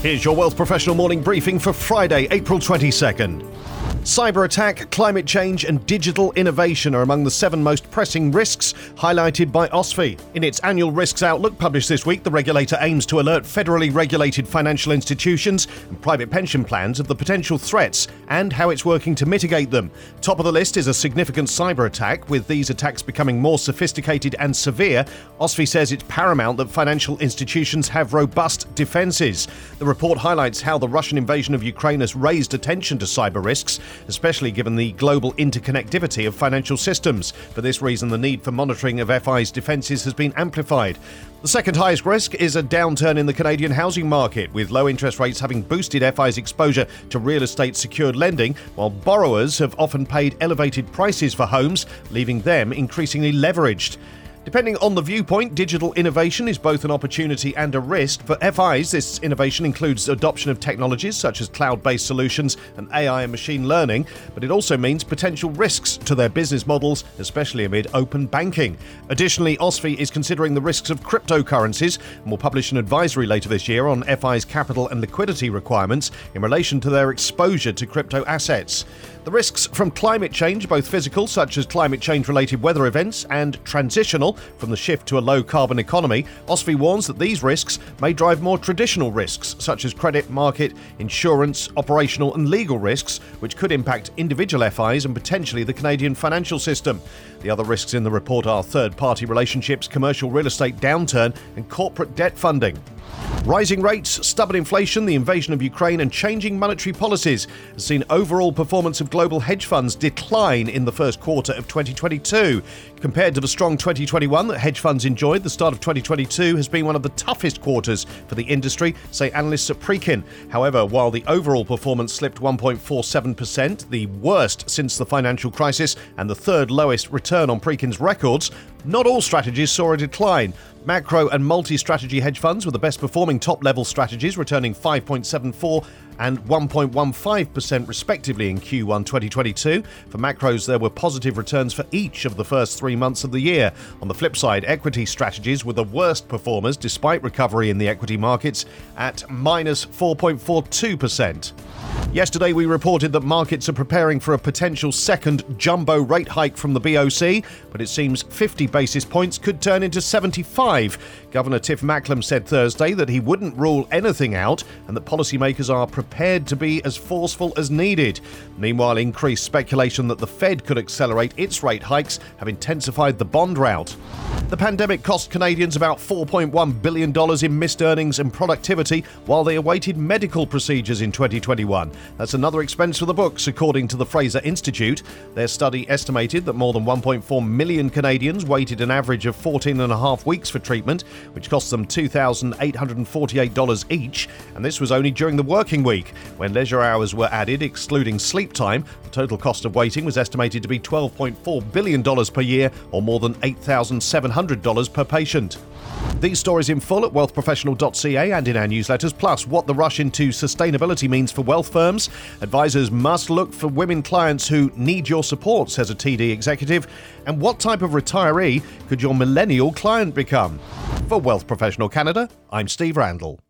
Here's your Wealth Professional morning briefing for Friday, April 22nd. Cyber attack, climate change, and digital innovation are among the seven most pressing risks highlighted by OSFI. In its annual Risks Outlook published this week, the regulator aims to alert federally regulated financial institutions and private pension plans of the potential threats and how it's working to mitigate them. Top of the list is a significant cyber attack, with these attacks becoming more sophisticated and severe. OSFI says it's paramount that financial institutions have robust defences. The report highlights how the Russian invasion of Ukraine has raised attention to cyber risks especially given the global interconnectivity of financial systems. For this reason, the need for monitoring of FI's defences has been amplified. The second highest risk is a downturn in the Canadian housing market, with low interest rates having boosted FI's exposure to real estate secured lending, while borrowers have often paid elevated prices for homes, leaving them increasingly leveraged. Depending on the viewpoint, digital innovation is both an opportunity and a risk. For FIs, this innovation includes adoption of technologies such as cloud based solutions and AI and machine learning, but it also means potential risks to their business models, especially amid open banking. Additionally, OSFI is considering the risks of cryptocurrencies and will publish an advisory later this year on FI's capital and liquidity requirements in relation to their exposure to crypto assets. The risks from climate change, both physical, such as climate change related weather events, and transitional, from the shift to a low carbon economy, OSFI warns that these risks may drive more traditional risks, such as credit, market, insurance, operational, and legal risks, which could impact individual FIs and potentially the Canadian financial system. The other risks in the report are third party relationships, commercial real estate downturn, and corporate debt funding. Rising rates, stubborn inflation, the invasion of Ukraine, and changing monetary policies has seen overall performance of global hedge funds decline in the first quarter of 2022. Compared to the strong 2021 that hedge funds enjoyed, the start of 2022 has been one of the toughest quarters for the industry, say analysts at Preqin. However, while the overall performance slipped 1.47%, the worst since the financial crisis and the third lowest return on Preqin's records, not all strategies saw a decline. Macro and multi strategy hedge funds were the best performing top level strategies, returning 5.74 and 1.15% respectively in Q1 2022. For macros, there were positive returns for each of the first three months of the year. On the flip side, equity strategies were the worst performers despite recovery in the equity markets at minus 4.42%. Yesterday, we reported that markets are preparing for a potential second jumbo rate hike from the BOC, but it seems 50 basis points could turn into 75. Governor Tiff Macklem said Thursday that he wouldn't rule anything out and that policymakers are prepared to be as forceful as needed. Meanwhile, increased speculation that the Fed could accelerate its rate hikes have intensified the bond rout. The pandemic cost Canadians about $4.1 billion in missed earnings and productivity while they awaited medical procedures in 2021. That's another expense for the books, according to the Fraser Institute. Their study estimated that more than 1.4 million Canadians waited an average of 14 and a half weeks for treatment, which cost them $2,848 each, and this was only during the working week. When leisure hours were added, excluding sleep time, the total cost of waiting was estimated to be $12.4 billion per year, or more than $8,700 $100 per patient. These stories in full at wealthprofessional.ca and in our newsletters, plus what the rush into sustainability means for wealth firms. Advisors must look for women clients who need your support, says a TD executive. And what type of retiree could your millennial client become? For Wealth Professional Canada, I'm Steve Randall.